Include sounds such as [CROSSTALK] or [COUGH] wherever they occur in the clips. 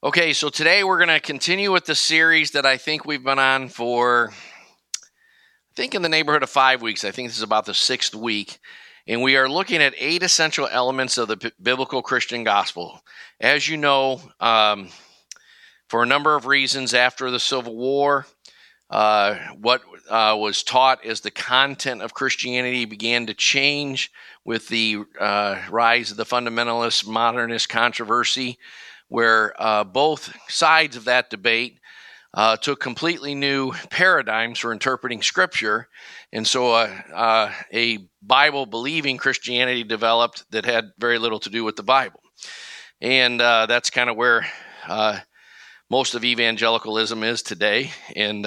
Okay, so today we're going to continue with the series that I think we've been on for, I think, in the neighborhood of five weeks. I think this is about the sixth week. And we are looking at eight essential elements of the biblical Christian gospel. As you know, um, for a number of reasons after the Civil War, uh, what uh, was taught as the content of Christianity began to change with the uh, rise of the fundamentalist modernist controversy where uh, both sides of that debate uh, took completely new paradigms for interpreting Scripture. And so uh, uh a Bible believing Christianity developed that had very little to do with the Bible. And uh, that's kind of where uh, most of evangelicalism is today. And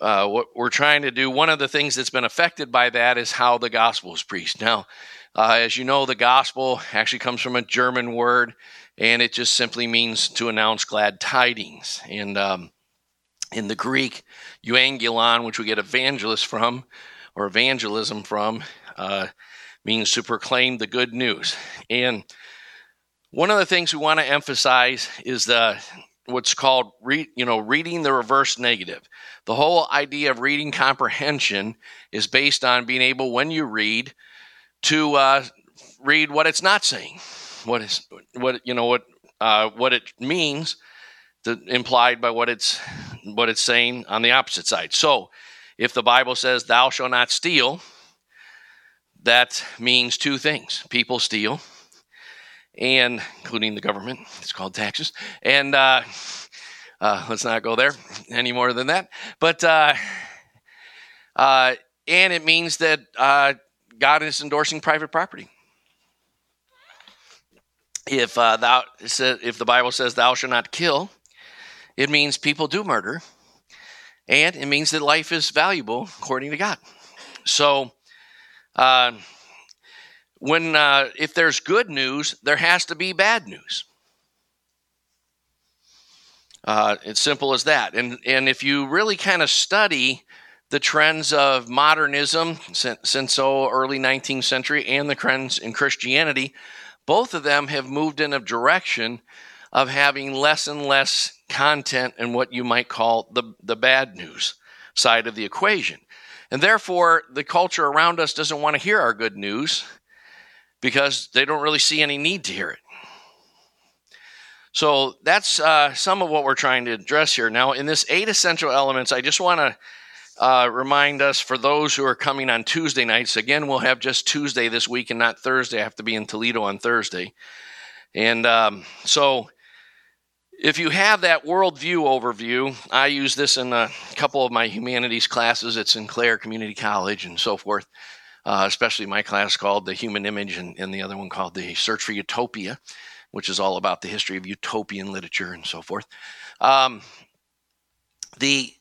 what we're trying to do, one of the things that's been affected by that is how the gospel is preached. Now, as you know, the gospel actually comes from a German word and it just simply means to announce glad tidings. And um, in the Greek, euangelion, which we get evangelist from, or evangelism from, uh, means to proclaim the good news. And one of the things we want to emphasize is the what's called re, you know reading the reverse negative. The whole idea of reading comprehension is based on being able, when you read, to uh, read what it's not saying what is what you know what uh, what it means, the, implied by what it's what it's saying on the opposite side. So, if the Bible says "Thou shalt not steal," that means two things: people steal, and including the government. It's called taxes, and uh, uh, let's not go there any more than that. But uh, uh, and it means that uh, God is endorsing private property if uh, thou if the Bible says thou shalt not kill, it means people do murder, and it means that life is valuable according to God. So, uh, when uh, if there's good news, there has to be bad news. Uh, it's simple as that. And and if you really kind of study the trends of modernism since, since so early 19th century and the trends in Christianity, both of them have moved in a direction of having less and less content in what you might call the, the bad news side of the equation. And therefore, the culture around us doesn't want to hear our good news because they don't really see any need to hear it. So that's uh, some of what we're trying to address here. Now, in this eight essential elements, I just want to uh, remind us for those who are coming on Tuesday nights. Again, we'll have just Tuesday this week and not Thursday. I have to be in Toledo on Thursday. And um, so, if you have that worldview overview, I use this in a couple of my humanities classes at Sinclair Community College and so forth, uh, especially my class called The Human Image and, and the other one called The Search for Utopia, which is all about the history of utopian literature and so forth. Um, the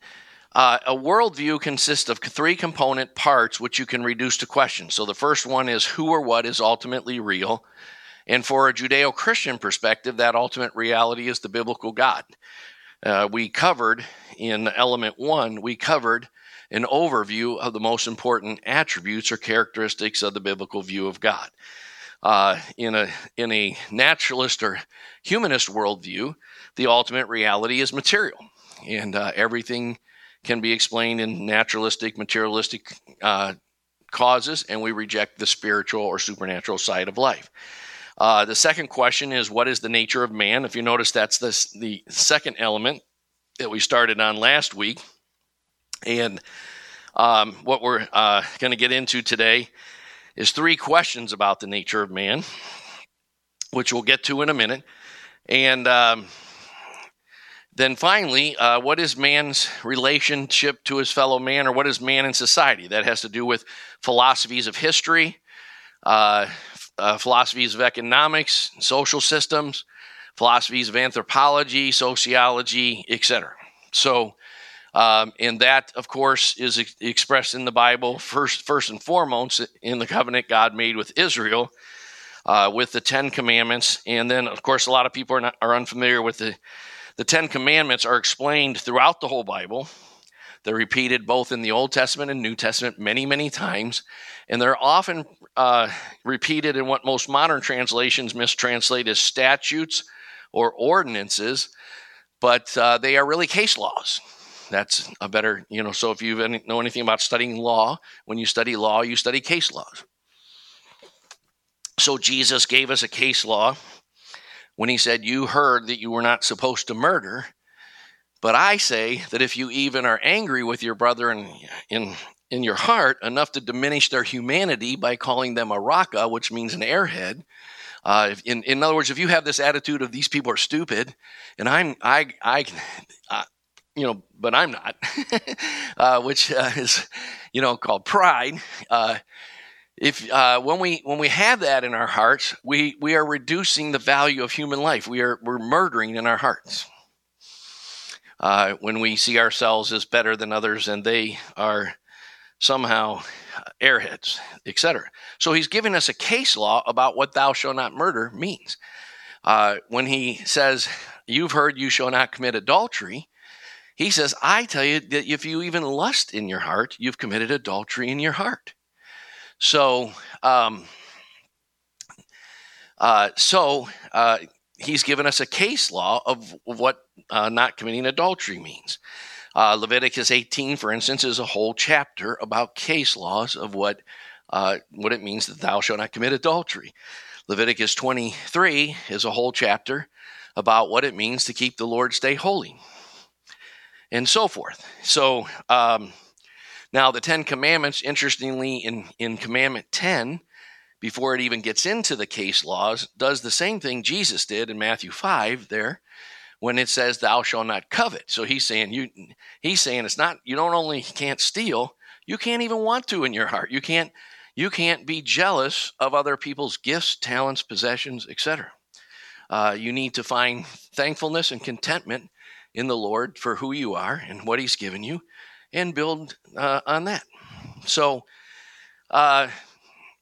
uh, a worldview consists of three component parts which you can reduce to questions. So the first one is who or what is ultimately real. And for a Judeo Christian perspective, that ultimate reality is the biblical God. Uh, we covered in element one, we covered an overview of the most important attributes or characteristics of the biblical view of God. Uh, in a in a naturalist or humanist worldview, the ultimate reality is material, and uh, everything can be explained in naturalistic, materialistic uh, causes, and we reject the spiritual or supernatural side of life. Uh, the second question is what is the nature of man? If you notice, that's the, the second element that we started on last week. And um, what we're uh, going to get into today is three questions about the nature of man, which we'll get to in a minute. And um, then finally, uh, what is man's relationship to his fellow man, or what is man in society? That has to do with philosophies of history, uh, uh, philosophies of economics, social systems, philosophies of anthropology, sociology, etc. So, um, and that, of course, is ex- expressed in the Bible first, first and foremost in the covenant God made with Israel, uh, with the Ten Commandments, and then, of course, a lot of people are, not, are unfamiliar with the the Ten Commandments are explained throughout the whole Bible. They're repeated both in the Old Testament and New Testament many, many times. And they're often uh, repeated in what most modern translations mistranslate as statutes or ordinances, but uh, they are really case laws. That's a better, you know. So if you know anything about studying law, when you study law, you study case laws. So Jesus gave us a case law when he said, You heard that you were not supposed to murder. But I say that if you even are angry with your brother in, in, in your heart enough to diminish their humanity by calling them a raca, which means an airhead, uh, in, in other words, if you have this attitude of these people are stupid, and I'm I I, uh, you know, but I'm not, [LAUGHS] uh, which uh, is you know called pride. Uh, if uh, when we when we have that in our hearts, we we are reducing the value of human life. We are we're murdering in our hearts. Uh, when we see ourselves as better than others and they are somehow airheads, etc. So he's giving us a case law about what "thou shalt not murder" means. Uh, when he says, "You've heard you shall not commit adultery," he says, "I tell you that if you even lust in your heart, you've committed adultery in your heart." So, um, uh, so uh, he's given us a case law of what uh, not committing adultery means. Uh, Leviticus 18, for instance, is a whole chapter about case laws of what uh, what it means that thou shalt not commit adultery. Leviticus 23 is a whole chapter about what it means to keep the Lord's day holy, and so forth. So. Um, now, the Ten Commandments, interestingly, in, in Commandment 10, before it even gets into the case laws, does the same thing Jesus did in Matthew 5 there when it says, Thou shalt not covet. So he's saying, you, he's saying it's not, you don't only can't steal, you can't even want to in your heart. You can't, you can't be jealous of other people's gifts, talents, possessions, etc. Uh, you need to find thankfulness and contentment in the Lord for who you are and what He's given you, and build uh, on that. So uh,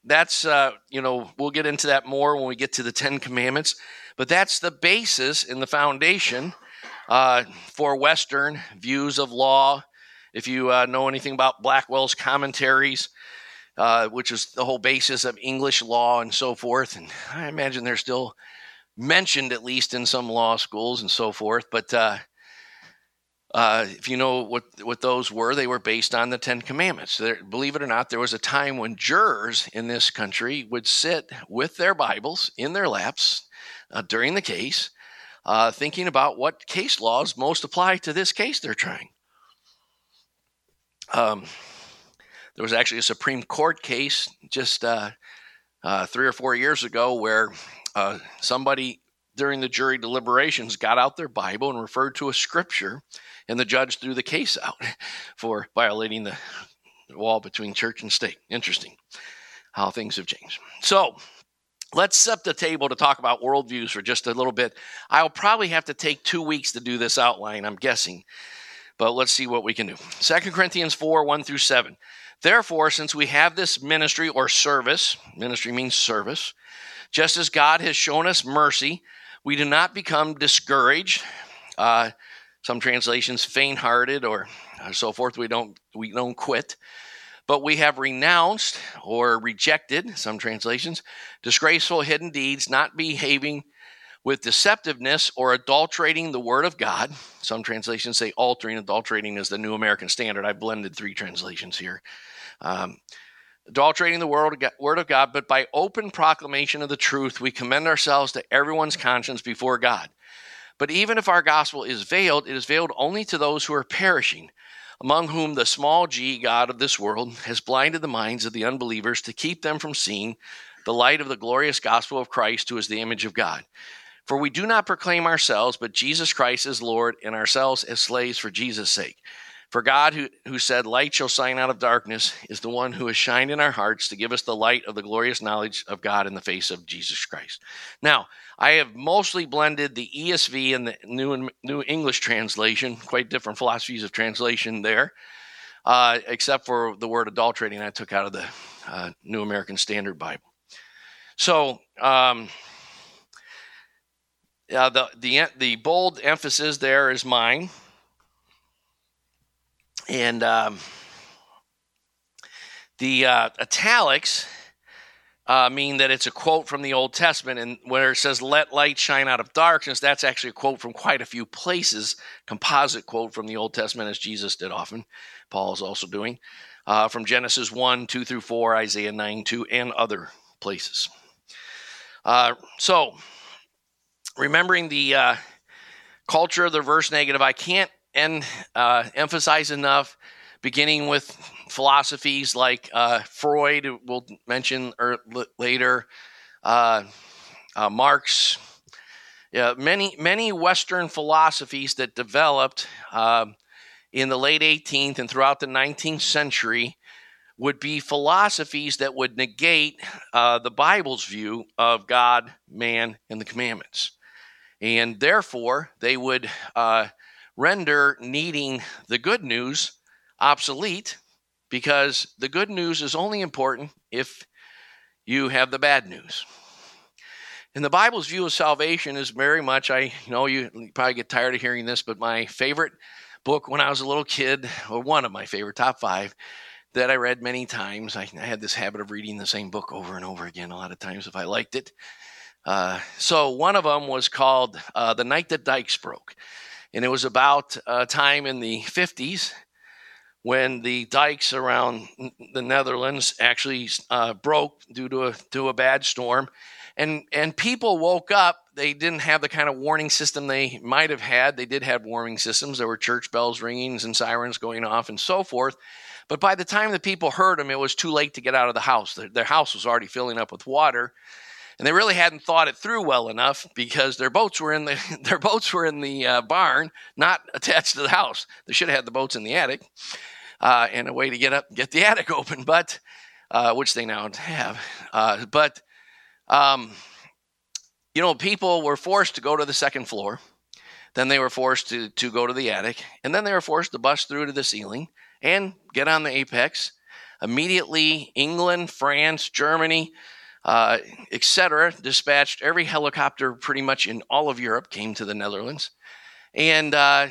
that's, uh, you know, we'll get into that more when we get to the Ten Commandments, but that's the basis and the foundation uh, for Western views of law. If you uh, know anything about Blackwell's commentaries, uh, which is the whole basis of English law and so forth, and I imagine they're still mentioned at least in some law schools and so forth, but uh, if you know what what those were, they were based on the Ten Commandments. There, believe it or not, there was a time when jurors in this country would sit with their Bibles in their laps uh, during the case, uh, thinking about what case laws most apply to this case they're trying. Um, there was actually a Supreme Court case just uh, uh, three or four years ago where uh, somebody during the jury deliberations got out their Bible and referred to a scripture and the judge threw the case out [LAUGHS] for violating the wall between church and state. Interesting how things have changed. So, let's set the table to talk about worldviews for just a little bit. I'll probably have to take two weeks to do this outline, I'm guessing, but let's see what we can do. 2 Corinthians 4 1 through 7. Therefore, since we have this ministry or service, ministry means service, just as God has shown us mercy, we do not become discouraged. Uh, some translations faint-hearted or so forth. We don't we don't quit, but we have renounced or rejected. Some translations disgraceful hidden deeds, not behaving with deceptiveness or adulterating the word of God. Some translations say altering. Adulterating is the New American Standard. I blended three translations here. Um, adulterating the word of God, but by open proclamation of the truth, we commend ourselves to everyone's conscience before God. But even if our gospel is veiled, it is veiled only to those who are perishing, among whom the small g God of this world has blinded the minds of the unbelievers to keep them from seeing the light of the glorious gospel of Christ, who is the image of God. For we do not proclaim ourselves, but Jesus Christ as Lord, and ourselves as slaves for Jesus' sake. For God, who, who said, Light shall shine out of darkness, is the one who has shined in our hearts to give us the light of the glorious knowledge of God in the face of Jesus Christ. Now, I have mostly blended the ESV and the New, New English translation, quite different philosophies of translation there, uh, except for the word adulterating I took out of the uh, New American Standard Bible. So, um, uh, the, the, the bold emphasis there is mine. And um, the uh, italics uh, mean that it's a quote from the Old Testament, and where it says "Let light shine out of darkness," that's actually a quote from quite a few places. Composite quote from the Old Testament, as Jesus did often. Paul is also doing uh, from Genesis one, two through four, Isaiah nine, two, and other places. Uh, so, remembering the uh, culture of the verse negative, I can't en- uh, emphasize enough beginning with philosophies like uh, Freud, we'll mention er, later, uh, uh, Marx, yeah, many many Western philosophies that developed uh, in the late 18th and throughout the 19th century would be philosophies that would negate uh, the Bible's view of God, man, and the commandments. And therefore, they would uh, render needing the good news obsolete because the good news is only important if you have the bad news. And the Bible's view of salvation is very much, I know you probably get tired of hearing this, but my favorite book when I was a little kid, or one of my favorite top five that I read many times. I, I had this habit of reading the same book over and over again a lot of times if I liked it. Uh, so one of them was called uh, The Night That Dikes Broke. And it was about a time in the 50s when the dikes around the Netherlands actually uh, broke due to a, to a bad storm. And, and people woke up. They didn't have the kind of warning system they might have had. They did have warning systems. There were church bells ringing and sirens going off and so forth. But by the time the people heard them, it was too late to get out of the house. Their, their house was already filling up with water and they really hadn't thought it through well enough because their boats were in the [LAUGHS] their boats were in the uh, barn, not [LAUGHS] attached to the house. They should have had the boats in the attic uh, and a way to get up, get the [LAUGHS] attic open, but uh, which they now have. Uh, but um, you know, people were forced to go to the second floor. Then they were forced to to go to the attic, and then they were forced to bust through to the ceiling and get on the apex. Immediately, England, France, Germany, uh, etc., dispatched every helicopter pretty much in all of Europe came to the Netherlands, and uh,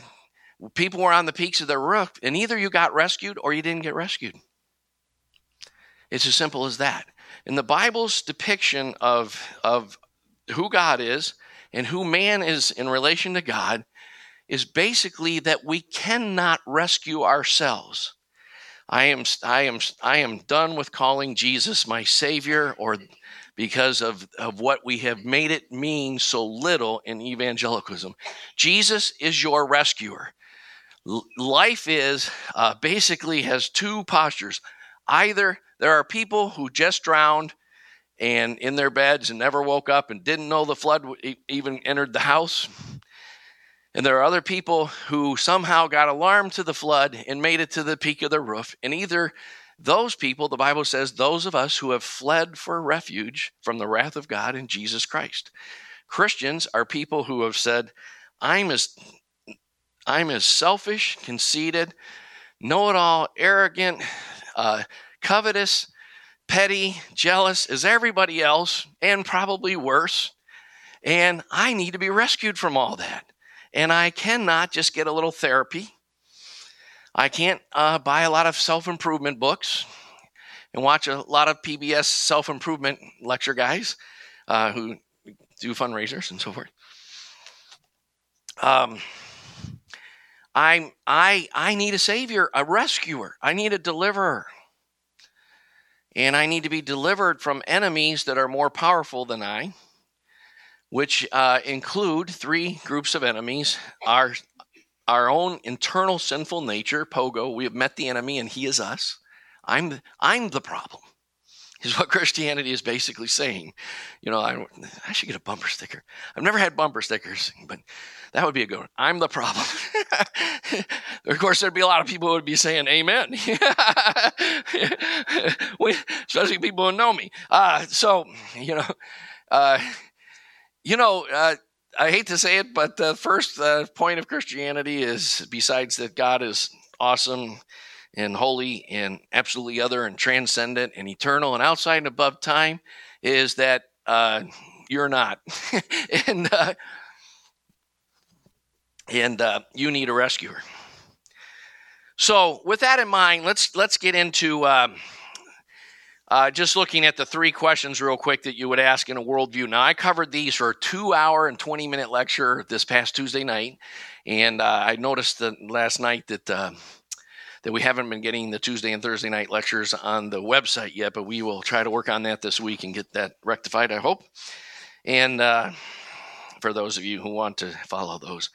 people were on the peaks of their roof, and either you got rescued or you didn't get rescued. It's as simple as that. In the Bible's depiction of, of who God is and who man is in relation to God is basically that we cannot rescue ourselves. I am, I am, I am done with calling Jesus my Savior or because of, of what we have made it mean so little in evangelicalism. Jesus is your rescuer life is uh, basically has two postures. Either there are people who just drowned and in their beds and never woke up and didn't know the flood even entered the house. And there are other people who somehow got alarmed to the flood and made it to the peak of the roof. And either those people, the Bible says, those of us who have fled for refuge from the wrath of God in Jesus Christ. Christians are people who have said, I'm as I'm as selfish, conceited, know it all, arrogant, uh, covetous, petty, jealous as everybody else, and probably worse. And I need to be rescued from all that. And I cannot just get a little therapy. I can't uh, buy a lot of self improvement books and watch a lot of PBS self improvement lecture guys uh, who do fundraisers and so forth. Um, I'm I I need a savior, a rescuer. I need a deliverer. And I need to be delivered from enemies that are more powerful than I, which uh, include three groups of enemies: our our own internal sinful nature, pogo. We have met the enemy, and he is us. I'm I'm the problem is what [LAUGHS] Christianity is basically saying. You know, I, I should get a bumper sticker. I've never had bumper stickers, but that would be a good one. I'm the problem. [LAUGHS] of course, there'd be a lot of people who would be saying amen, [LAUGHS] especially people who know me. Uh, so, you know, uh, you know, uh, I hate to say it, but the first uh, point of Christianity is besides that God is awesome and holy and absolutely other and transcendent and eternal and outside and above time is that uh, you're not. [LAUGHS] and uh, and uh, you need a rescuer. So, with that in mind, let's let's get into um, Uh, just looking at the three questions real quick that you would ask in a worldview. Now, I covered these for a two hour and 20 minute lecture this past Tuesday night. And uh, I noticed that last night that. Uh, that we haven't been getting the Tuesday and Thursday night lectures on the website yet, but we will try to work on that this week and get that rectified, I hope. And uh, for those of you who want to follow those.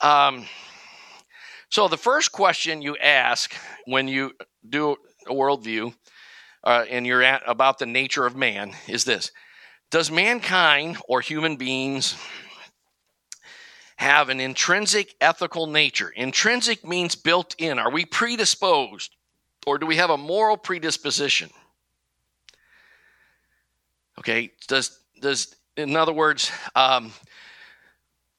Um, so, the first question you ask when you do a worldview uh, and you're at about the nature of man is this Does mankind or human beings have an intrinsic ethical nature? Intrinsic means built in. Are we predisposed or do we have a moral predisposition? Okay, does, does in other words, um,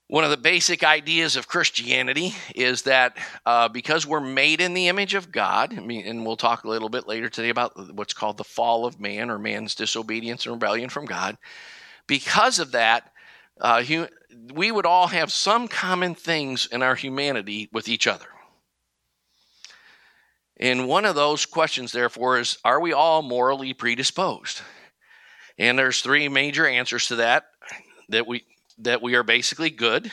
one of the basic ideas of Christianity is that uh, because we're made in the image of God, I mean, and we'll talk a little bit later today about what's called the fall of man or man's disobedience and rebellion from God. Because of that, uh, we would all have some common things in our humanity with each other. And one of those questions, therefore, is are we all morally predisposed? And there's three major answers to that that we that we are basically good.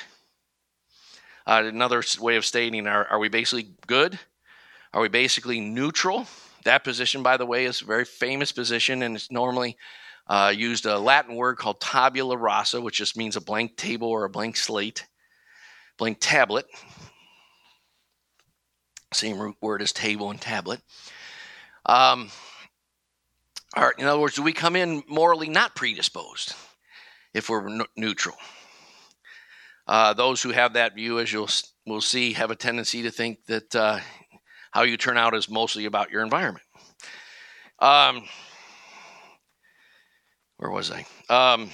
Uh, another way of stating are, are we basically good? Are we basically neutral? That position, by the way, is a very famous position, and it's normally uh, used a Latin word called tabula rasa, which just means a blank table or a blank slate, blank tablet. Same root word as table and tablet. Um, in other words, do we come in morally not predisposed? If we're n- neutral. Uh, those who have that view, as you'll will see, have a tendency to think that uh, how you turn out is mostly about your environment. Um, where was I? Um,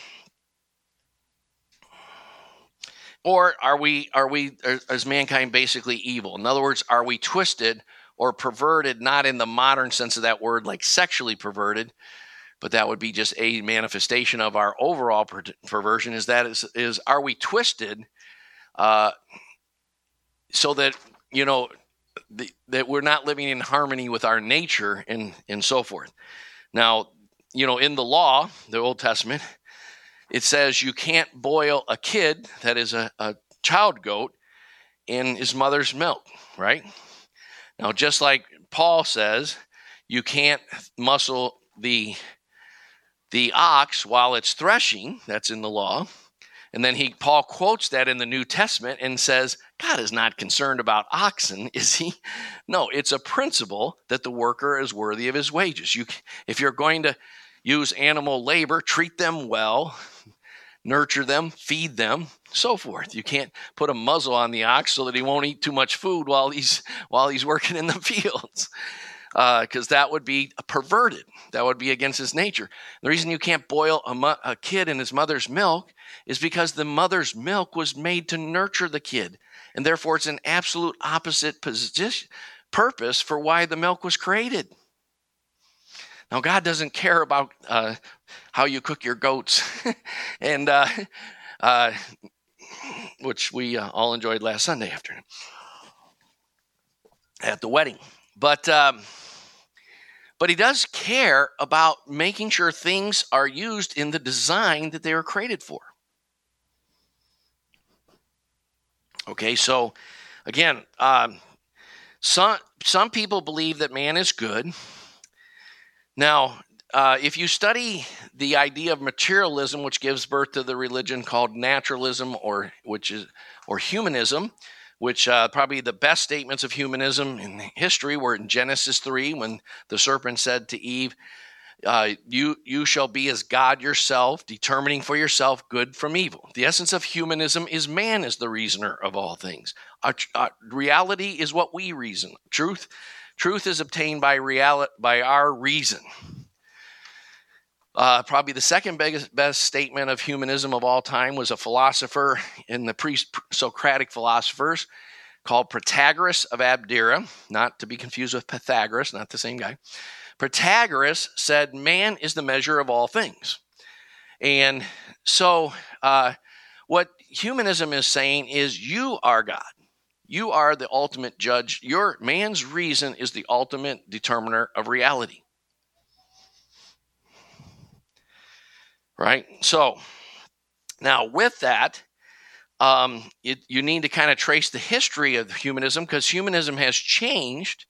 or are we are we is mankind basically evil? In other words, are we twisted or perverted? Not in the modern sense of that word, like sexually perverted, but that would be just a manifestation of our overall per- perversion is that is, is are we twisted uh, so that you know the, that we're not living in harmony with our nature and and so forth. Now you know in the law the old testament it says you can't boil a kid that is a, a child goat in his mother's milk right? Now just like paul says you can't muscle the the ox while it's threshing, that's in the law. And then he Paul quotes that in the New Testament and says, God is not concerned about oxen, [LAUGHS] is he? No, it's a principle that the worker is worthy of his wages. You if you're going to use animal labor, treat them well, nurture them, feed them, so forth. You can't put a muzzle on the ox so that he won't eat too much food while he's while he's working in the [LAUGHS] fields because uh, that would be perverted. That would be against his nature. The reason you can't boil a, mo- a kid in his mother's milk is because the mother's milk was made to nurture the kid. And therefore, it's an absolute opposite position, purpose for why the milk was created. Now, God doesn't care about uh, how you cook your goats, [LAUGHS] and uh, uh, which we uh, all enjoyed last Sunday afternoon at the wedding. But um, but he does care about making sure things are used in the design that they were created for. Okay, so again, um, some some people believe that man is good. Now, uh, if you study the idea of materialism, which gives birth to the religion called naturalism, or which is or humanism, which uh, probably the best statements of humanism in history were in Genesis 3 when the serpent said to Eve, uh, you, you shall be as God yourself, determining for yourself good from evil. The essence of humanism is man is the reasoner of all things. Our, our reality is what we reason. Truth, truth is obtained by reality, by our reason. Uh, probably the second biggest, best statement of humanism of all time was a philosopher in the pre Socratic philosophers called Protagoras of Abdera, not to be confused with Pythagoras, not the same guy. Protagoras said, Man is the measure of all things. And so, uh, what humanism is saying is, You are God. You are the ultimate judge. Your man's reason is the ultimate determiner of reality. Right? So, now with that, um, it, you need to kind of trace the history of humanism because humanism has changed.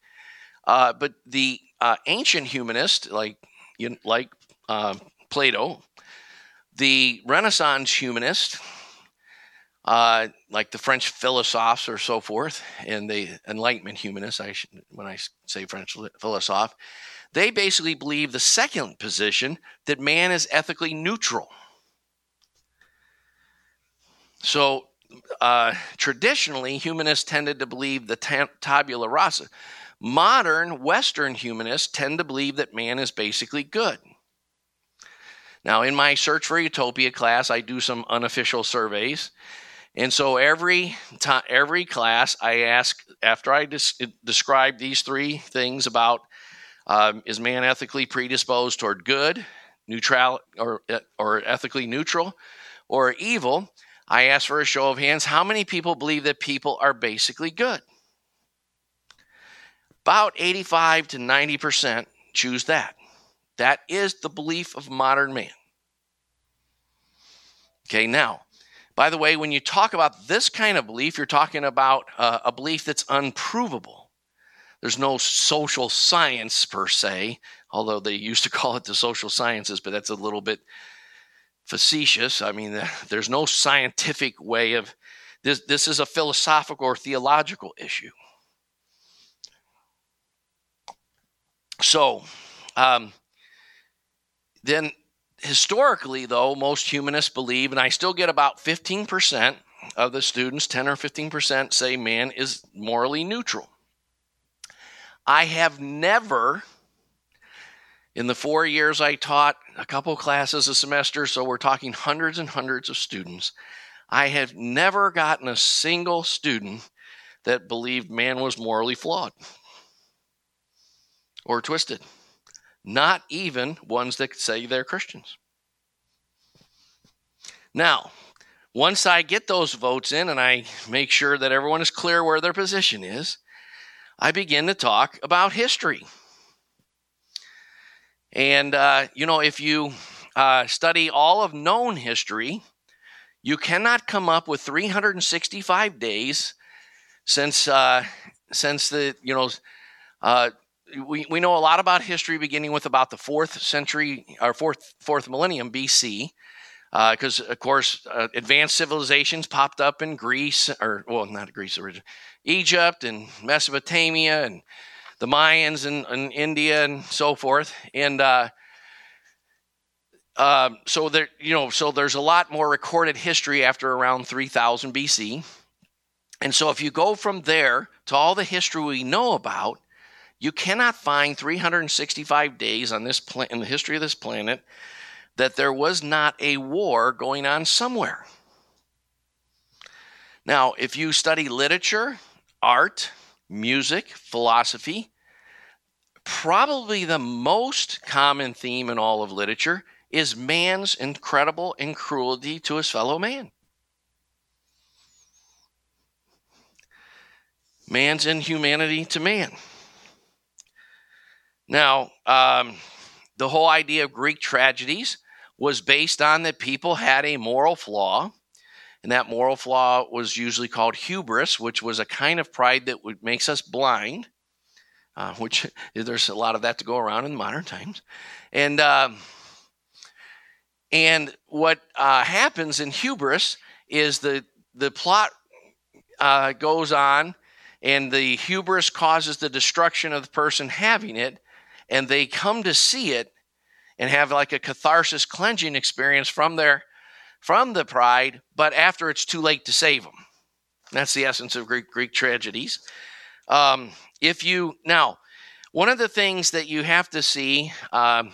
Uh, but the uh, ancient humanist, like like uh, Plato, the Renaissance humanist, uh, like the French philosophes or so forth, and the Enlightenment humanists, I should, when I say French philosophe, they basically believe the second position that man is ethically neutral. So uh, traditionally, humanists tended to believe the tabula rasa. Modern Western humanists tend to believe that man is basically good. Now, in my Search for Utopia class, I do some unofficial surveys. And so every time, every class, I ask after I des- describe these three things about um, is man ethically predisposed toward good, neutral, or or ethically neutral, or evil? I ask for a show of hands. How many people believe that people are basically good? About 85 to 90 percent choose that. That is the belief of modern man. Okay, now, by the way, when you talk about this kind of belief, you're talking about uh, a belief that's unprovable. There's no social science per se, although they used to [LAUGHS] call it the social sciences, but that's a little bit facetious. I mean, [LAUGHS] there's no scientific way of this. This is a philosophical or theological issue. So, um, then historically, though, most humanists believe, and I still get about 15% of the students, 10 or 15%, say man is morally neutral. I have never, in the four years I taught a couple classes a semester, so we're talking hundreds and hundreds of students, I have never gotten a single student that believed man was morally flawed or twisted not even ones that say they're Christians. Now, once I get those votes in and I make sure that everyone is clear where their position is, I begin to talk about history. And, uh, you know, if you uh, study all of known history, you cannot come up with 365 days since uh, since the you know uh, we, we know a lot about history beginning with about the fourth century or fourth fourth millennium BC, because uh, of course uh, advanced civilizations popped up in Greece or well not Greece originally, Egypt and Mesopotamia and the Mayans and, and India and so forth, and uh, uh, so there you know so there's a lot more recorded history after around 3000 BC, and so if you go from there to all the history we know about you cannot find 365 days on this pla- in the history of this planet that there was not a war going on somewhere. Now, if you study literature, art, music, philosophy, probably the most common theme in all of literature is man's incredible cruelty to his fellow man. Man's inhumanity to man. Now, um, the whole idea of Greek tragedies was based on that people had a moral flaw, and that moral flaw was usually called hubris, which was a kind of pride that makes us blind. Uh, [LAUGHS] which there's a lot of that to go around in modern times, and um, and what uh, happens in hubris is the the plot uh, goes on, and the hubris causes the destruction of the person having it, and they come to see it and have like a catharsis cleansing experience from their from the pride but after it's too late to save them that's the essence of greek greek tragedies. Um, if you now one of the things that you have to see um,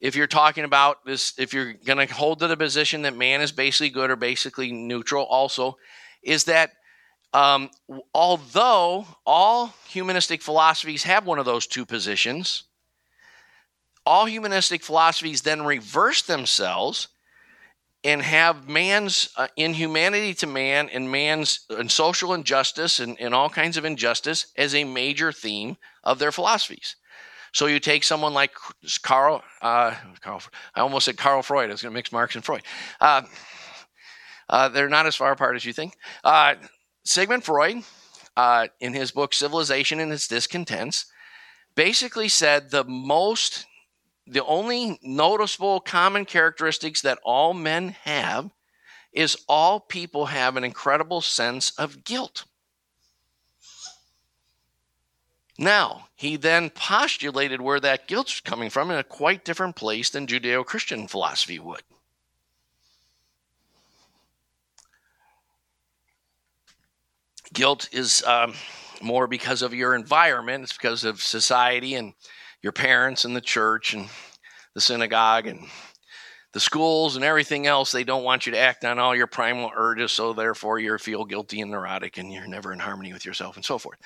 if you're talking about this if you're going to hold to the position that man is basically good or basically neutral also is that um, although all humanistic philosophies have one of those two positions, all humanistic philosophies then reverse themselves and have man's uh, inhumanity to man and man's and social injustice and, and all kinds of injustice as a major theme of their philosophies. So you take someone like Carl, uh, Carl I almost said Carl Freud. I was going to mix Marx and Freud. Uh, uh, they're not as far apart as you think. Uh, Sigmund Freud, uh, in his book Civilization and Its Discontents, basically said the most, the only noticeable common characteristics that all men have is all people have an incredible sense of guilt. Now, he then postulated where that guilt's coming from in a quite different place than Judeo Christian philosophy would. Guilt is um, more because of your environment, it's because of society and your parents and the church and the synagogue and the schools and everything else, they don't want you to act on all your primal urges, so therefore you feel guilty and neurotic and you're never in harmony with yourself and so forth.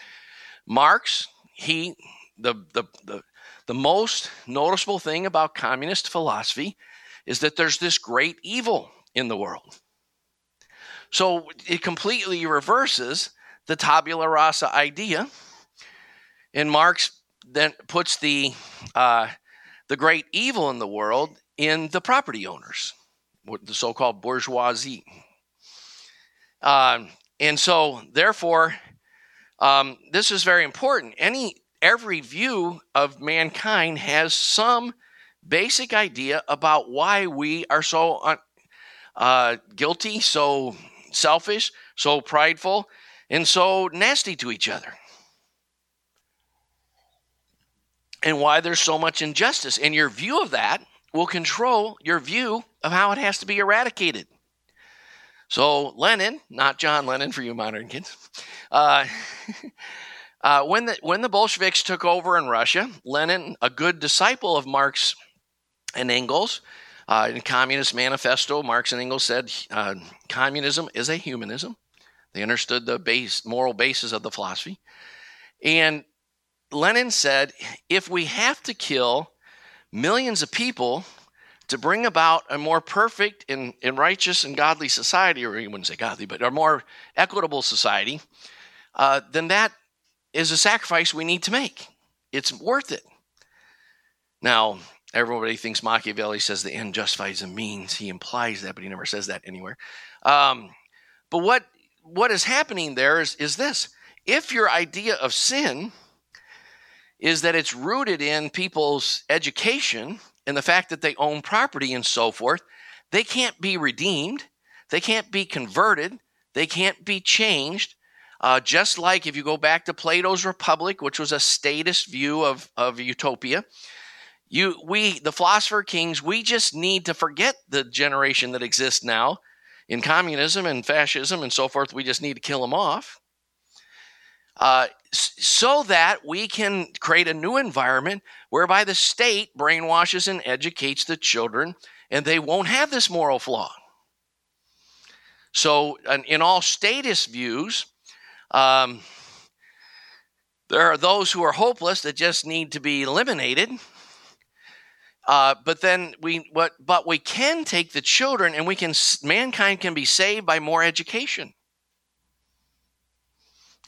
Marx, he the the the, the most noticeable thing about communist philosophy is that there's this great evil in the world. So it completely reverses the tabula rasa idea, and Marx then puts the uh, the great evil in the world in the property owners, the so called bourgeoisie. Um, and so, therefore, um, this is very important. Any every view of mankind has some basic idea about why we are so un, uh, guilty, so selfish, so prideful, and so nasty to each other. And why there's so much injustice. And your view of that will control your view of how it has to be eradicated. So, Lenin, not John Lennon for you modern kids, uh, [LAUGHS] uh, when, the, when the Bolsheviks took over in Russia, Lenin, a good disciple of Marx and Engels, uh, in Communist Manifesto, Marx and Engels said uh, communism is a humanism. They understood the base, moral basis of the philosophy. And Lenin said if we have to kill millions of people to bring about a more perfect and, and righteous and godly society, or you wouldn't say godly, but a more equitable society, uh, then that is a sacrifice we need to make. It's worth it. Now, everybody thinks Machiavelli says the end justifies the means. He implies that, but he never says that anywhere. Um, but what what is happening there is, is this: if your idea of sin is that it's rooted in people's education and the fact that they own property and so forth. They can't be redeemed, they can't be converted, they can't be changed. Uh, just like if you go back to Plato's Republic, which was a statist view of, of utopia, you we the philosopher kings we just need to forget the generation that exists now in communism and fascism and so forth. We just need to kill them off uh, so that we can create a new environment whereby the state brainwashes and educates the children and they won't have this moral flaw. So, in all statist views, um, there are those who are hopeless that just need to be eliminated. Uh, but then we what but we can take the children and we can mankind can be saved by more education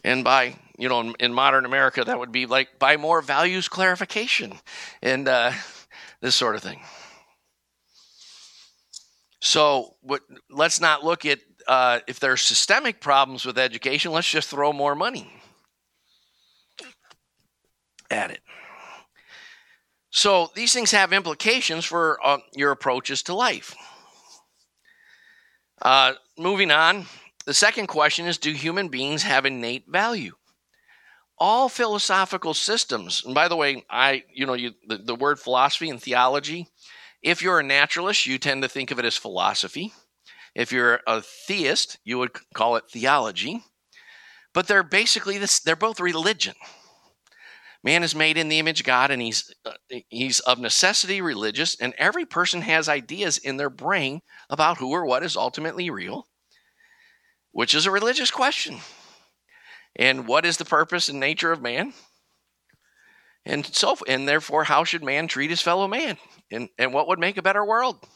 and by you know in, in modern america that would be like buy more values clarification and uh, this sort of thing. So what, let's not look at uh, if there's systemic problems with education let's just throw more money at it. So these things have implications for uh, your approaches to life. Uh, moving on the second question is Do human beings have innate value? All philosophical systems, and by the way, I, you know, you, the, the word philosophy and theology, if you're a naturalist, you tend to think of it as philosophy. If you're a theist, you would call it theology. But they're basically this, they're both religion. Man is made in the image of God and he's uh, he's of necessity religious and every person has ideas in their brain about who or what is ultimately real which is a religious question. And what is the purpose and nature of man? And so and therefore how should man treat his fellow man? And and what would make a better world?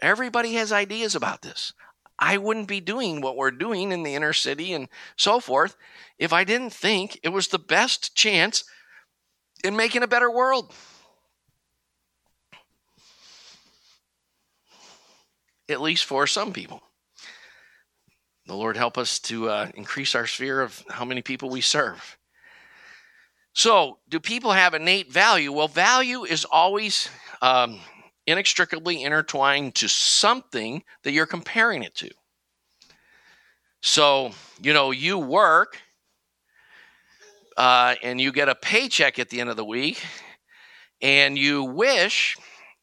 Everybody has ideas about this. I wouldn't be doing what we're doing in the inner city and so forth if I didn't think it was the best chance in making a better world. At least for some people. The Lord help us to uh, increase our sphere of how many people we serve. So, do people have innate value? Well, value is always um, inextricably intertwined to something that you're comparing it to. So, you know, you work uh, and you get a paycheck at the end of the week, and you wish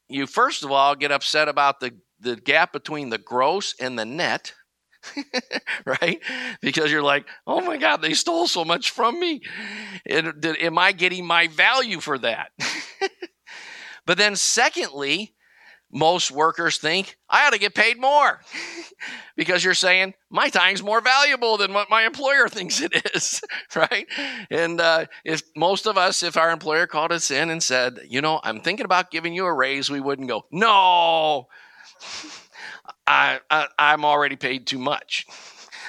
you, first of all, get upset about the, the gap between the gross and the net. [LAUGHS] right? Because you're like, oh my God, they stole so much from me. And, am I getting my value for that? [LAUGHS] but then, secondly, most workers think I ought to get paid more [LAUGHS] because you're saying my time's more valuable than what my employer thinks it is, right? And uh, if most of us, if our employer called us in and said, you know, I'm thinking about giving you a raise, we wouldn't go, no, I, I I'm already paid too much.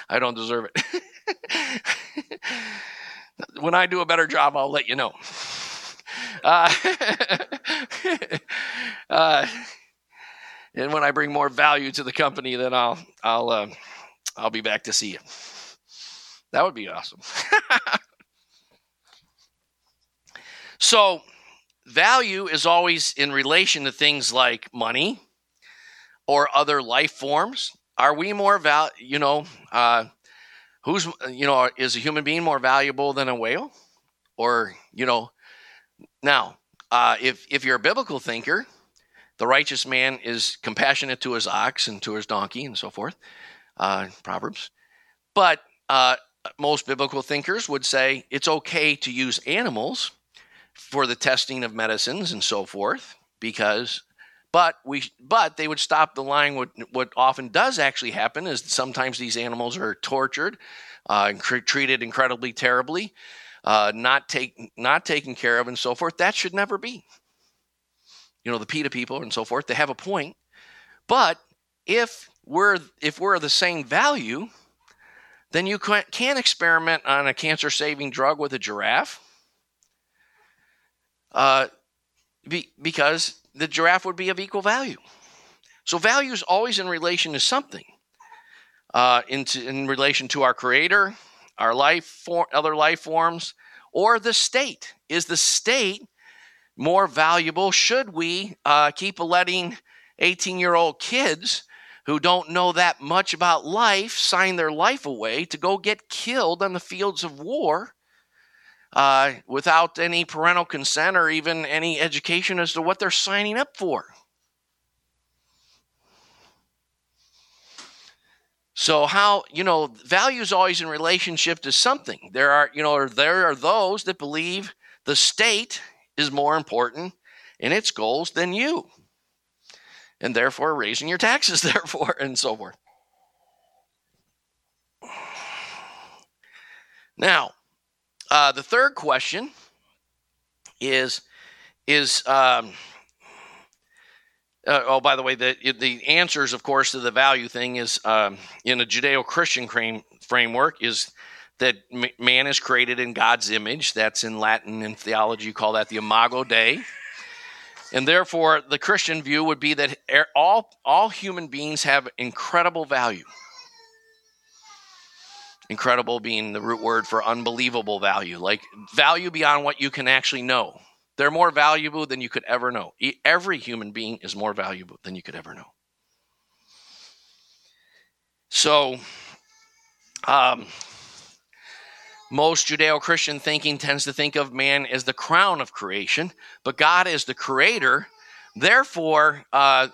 I don't deserve it. [LAUGHS] when I do a better job, I'll let you know. [LAUGHS] Uh, [LAUGHS] uh, and when I bring more value to the company, then I'll I'll uh, I'll be back to see you. That would be awesome. so, value is always in relation to things like money or other life forms. Are we more val? You know, uh, who's you know is a human being more valuable than a whale, or you know, now uh, if if you're a biblical thinker the righteous man is compassionate to his ox and to his donkey and so forth, uh, Proverbs. But uh, most biblical thinkers would say it's okay to use animals for the testing of medicines and so forth because but we but they would stop the line what what often does actually happen is sometimes these animals are tortured uh, treated incredibly terribly uh, not take not taken care of and so forth. That should never be. You know, the PETA people and so forth, they have a point. But if we're if we're the same value, then you can't experiment on a cancer-saving drug with a giraffe, uh, be, because the giraffe would be of equal value. So value is always in relation to something, uh, into, in relation to our Creator, our life, for, other life forms, or the state. Is the state more valuable? Should we uh, keep letting 18 year old kids who don't know that much about life sign their life away to go get killed on the fields of war uh, without any parental consent or even any education as to what they're signing up for? So how you know value is always in relationship to something. There are you know there are those that believe the state is more important in its goals than you. And therefore, raising your taxes, [LAUGHS] therefore, and so forth. Now, uh, the third question is is um, uh, oh by the way the the answers of course to the value thing is um, in a Judeo-Christian framework is that man is created in God's image. That's in Latin and theology, you call that the imago Dei. And therefore, the Christian view would be that all, all human beings have incredible value. Incredible being the root word for unbelievable value, like value beyond what you can actually know. They're more valuable than you could ever know. Every human being is more valuable than you could ever know. So, um, most Judeo Christian thinking tends to think of man as the crown of creation, but God is the creator. Therefore, uh,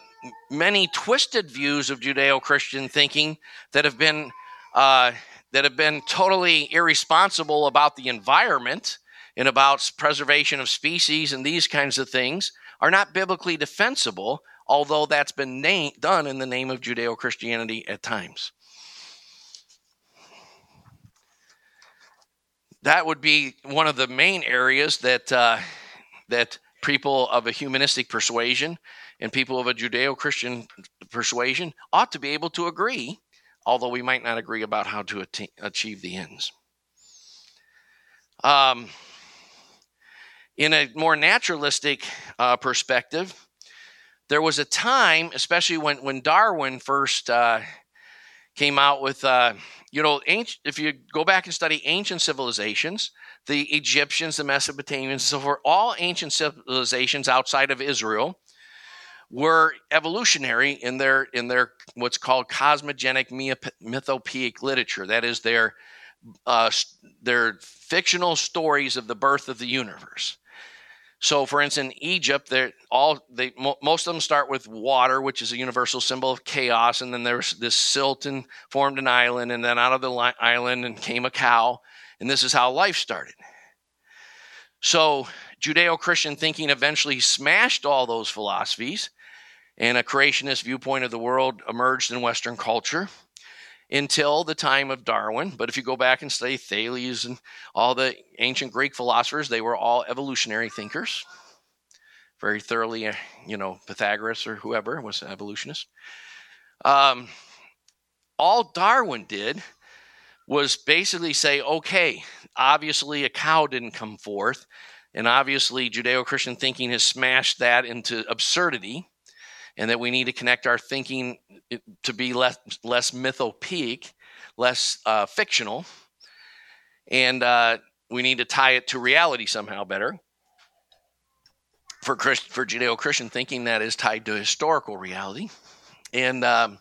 many twisted views of Judeo Christian thinking that have been uh, that have been totally irresponsible about the environment and about preservation of species and these kinds of things are not biblically defensible, although that's been na- done in the name of Judeo Christianity at times. that would be one of the main areas that uh, that people of a humanistic persuasion and people of a Judeo-Christian persuasion ought to be able to agree, although we might not agree about how to achieve the ends. Um, In a more naturalistic uh, perspective, there was a time, especially when, when Darwin first uh, came out with, uh, you know, ancient, if you go back and study ancient civilizations, the Egyptians, the Mesopotamians, so for all ancient civilizations outside of Israel were evolutionary in their in their what's called cosmogonic mythopoeic literature. That is their uh, their fictional stories of the birth of the universe. So, for instance, in Egypt, they're all they most of them start with water, which is a universal symbol of chaos, and then there's this silt and formed an island, and then out of the island and came a cow, and this is how life started. So, Judeo Christian thinking eventually smashed all those philosophies, and a creationist viewpoint of the world emerged in Western culture until the time of Darwin. But if you go back and study Thales and all the ancient Greek philosophers, they were all evolutionary thinkers. Very thoroughly, uh, you know, Pythagoras or whoever was an evolutionist. Um, all Darwin did was basically say, okay, obviously a cow didn't come forth, and obviously Judeo Christian thinking has smashed that into absurdity and that we need to connect our thinking to be less less mythopoeic, less uh, fictional, and uh, we need to tie it to reality somehow better. For Christ, for Judeo-Christian thinking, that is tied to historical reality, and um,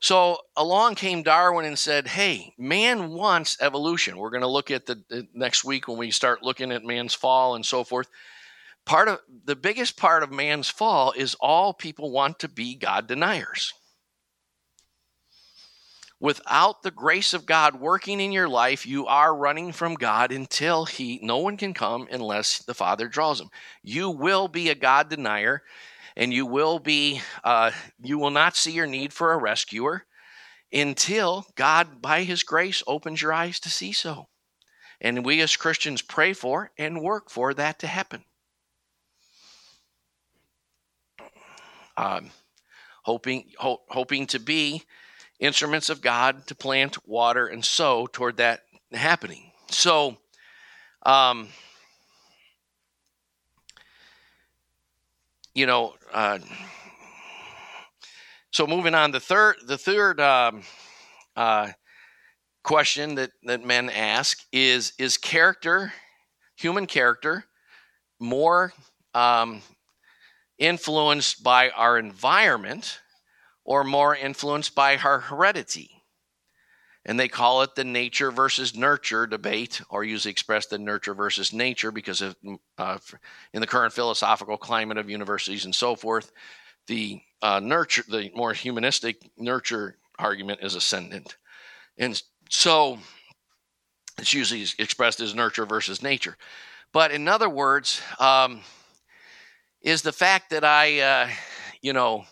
so along came Darwin and said, "Hey, man wants evolution. We're going to look at the, the next week when we start looking at man's fall and so forth." Part of the biggest part of man's fall is all people want to be God deniers. Without the grace of God working in your life, you are running from God until He, no one can come unless the Father draws them. You will be a God denier, and you will be, uh, you will not see your need for a rescuer until God, by His grace, opens your eyes to see so. And we as Christians pray for and work for that to happen. Um, hoping ho- hoping to be instruments of God to plant, water, and sow toward that happening. So, um, you know, uh, so moving on, the third the third um, uh, question that that men ask is is character, human character, more um, influenced by our environment or more influenced by our heredity. And they call it the nature versus nurture debate, or usually express the nurture versus nature because of, uh, in the current philosophical climate of universities and so forth, the uh, nurture, the more humanistic nurture argument is ascendant. And so it's usually expressed as nurture versus nature. But in other words, um, is the fact that I, uh, you know,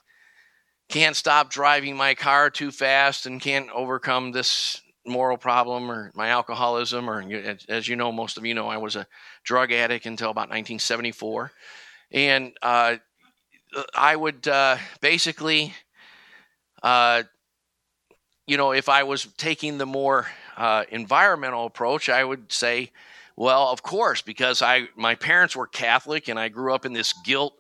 can't stop driving my car too fast and can't overcome this moral problem or my alcoholism or as you know most of you know i was a drug addict until about 1974 and uh, i would uh, basically uh, you know if i was taking the more uh, environmental approach i would say well, of course, because I my parents were Catholic and I grew up in this guilt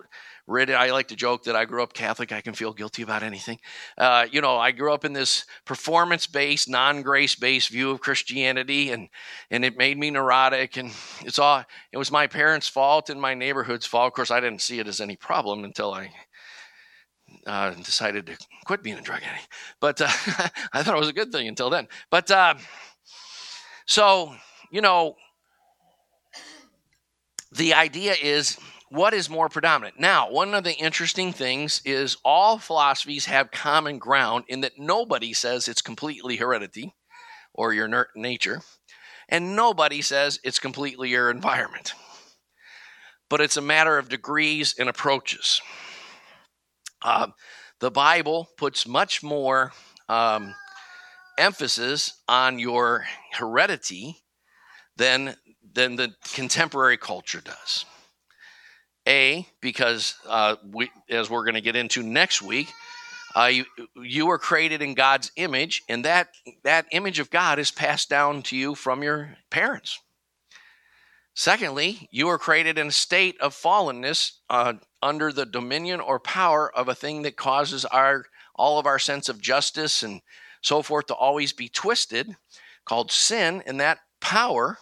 ridden. I like to joke that I grew up Catholic. I can feel guilty about anything. Uh, you know, I grew up in this performance based, non grace based view of Christianity, and and it made me neurotic. And it's all it was my parents' fault and my neighborhood's fault. Of course, I didn't see it as any problem until I. Uh, decided to quit being a drug addict, but uh, [LAUGHS] I thought it was a good thing until then. But uh, so you know, the idea is what is more predominant? Now, one of the interesting things is all philosophies have common ground in that nobody says it's completely heredity or your nature, and nobody says it's completely your environment. But it's a matter of degrees and approaches. Uh, the Bible puts much more um, emphasis on your heredity than than the contemporary culture does. A, because uh, we, as we're going to get into next week, uh, you, you were created in God's image, and that, that image of God is passed down to you from your parents. Secondly, you were created in a state of fallenness uh, under the dominion or power of a thing that causes our all of our sense of justice and so forth to always be twisted, called sin. And that power,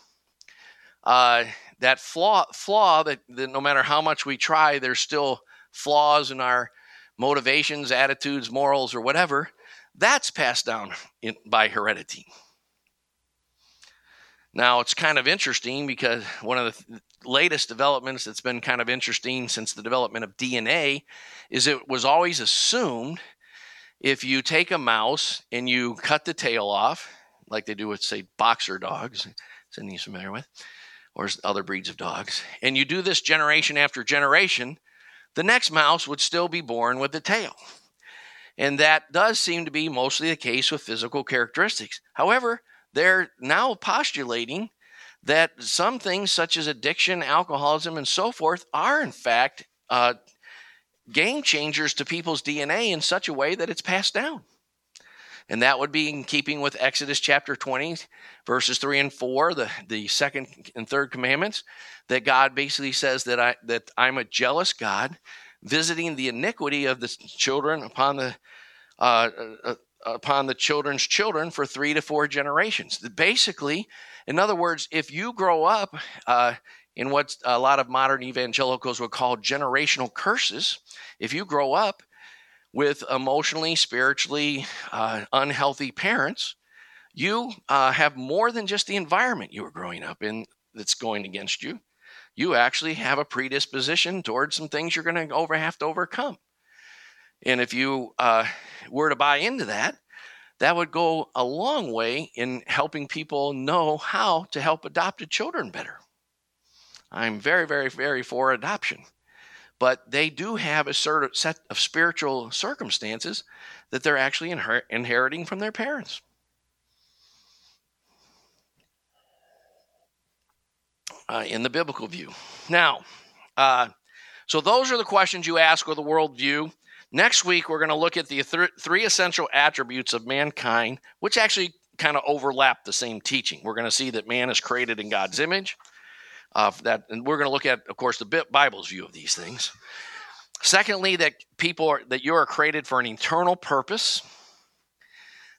uh, that flaw, flaw that, that no matter how much we try, there's still flaws in our motivations, attitudes, morals, or whatever. That's passed down in, by heredity. Now, it's kind of interesting because one of the th- latest developments that's been kind of interesting since the development of DNA is it was always assumed if you take a mouse and you cut the tail off, like they do with, say, boxer dogs, Cindy's familiar with, or other breeds of dogs, and you do this generation after generation, the next mouse would still be born with the tail. And that does seem to be mostly the case with physical characteristics. However, they're now postulating that some things, such as addiction, alcoholism, and so forth, are in fact uh, game changers to people's DNA in such a way that it's passed down. And that would be in keeping with Exodus chapter 20, verses 3 and 4, the, the second and third commandments, that God basically says that, I, that I'm a jealous God, visiting the iniquity of the children upon the uh, uh, upon the children's children for three to four generations. Basically, in other words, if you grow up uh, in what a lot of modern evangelicals would call generational curses, if you grow up with emotionally, spiritually uh, unhealthy parents, you uh, have more than just the environment you were growing up in that's going against you. You actually have a predisposition towards some things you're going to over have to overcome. And if you uh, were to buy into that, that would go a long way in helping people know how to help adopted children better. I'm very, very, very for adoption. But they do have a certain set of spiritual circumstances that they're actually inher- inheriting from their parents. Uh, in the biblical view. Now, uh, so those are the questions you ask with the worldview. Next week, we're going to look at the th- three essential attributes of mankind, which actually kind of overlap the same teaching. We're going to see that man is created in God's image. Uh, that, and we're going to look at, of course, the Bible's view of these things. Secondly, that people are that you are created for an eternal purpose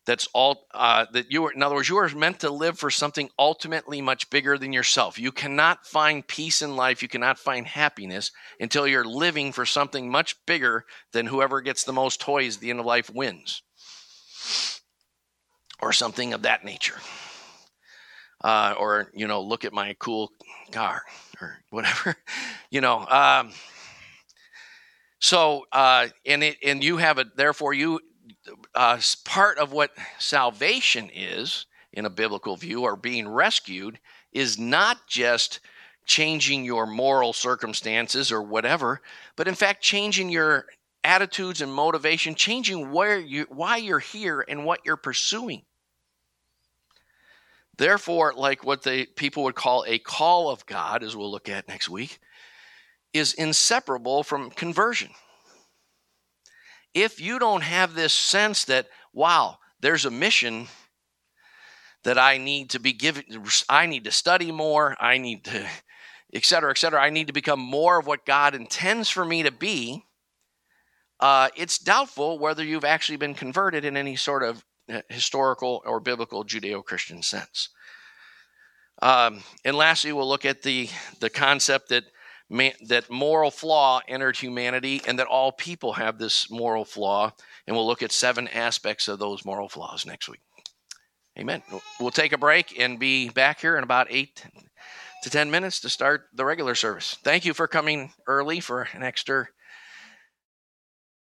that's all uh, that you are in other words you are meant to live for something ultimately much bigger than yourself. You cannot find peace in life. You cannot find happiness until you're living for something much bigger than whoever gets the most toys at the end of life wins or something of that nature uh, or you know look at my cool car or whatever [LAUGHS] you know um, so uh, and it and you have it therefore you uh, part of what salvation is in a biblical view or being rescued is not just changing your moral circumstances or whatever, but in fact changing your attitudes and motivation, changing where you why you're here and what you're pursuing. Therefore, like what the people would call a call of God, as we'll look at next week, is inseparable from conversion. If you don't have this sense that, wow, there's a mission that I need to be given, I need to study more, I need to, et cetera, et cetera, I need to become more of what God intends for me to be, uh, it's doubtful whether you've actually been converted in any sort of historical or biblical Judeo Christian sense. Um, and lastly, we'll look at the, the concept that man, that moral flaw entered humanity and that all people have this moral flaw. And we'll look at seven aspects of those moral flaws next week. Amen. We'll take a break and be back here in about eight to 10 minutes to start the regular service. Thank you for coming early for an extra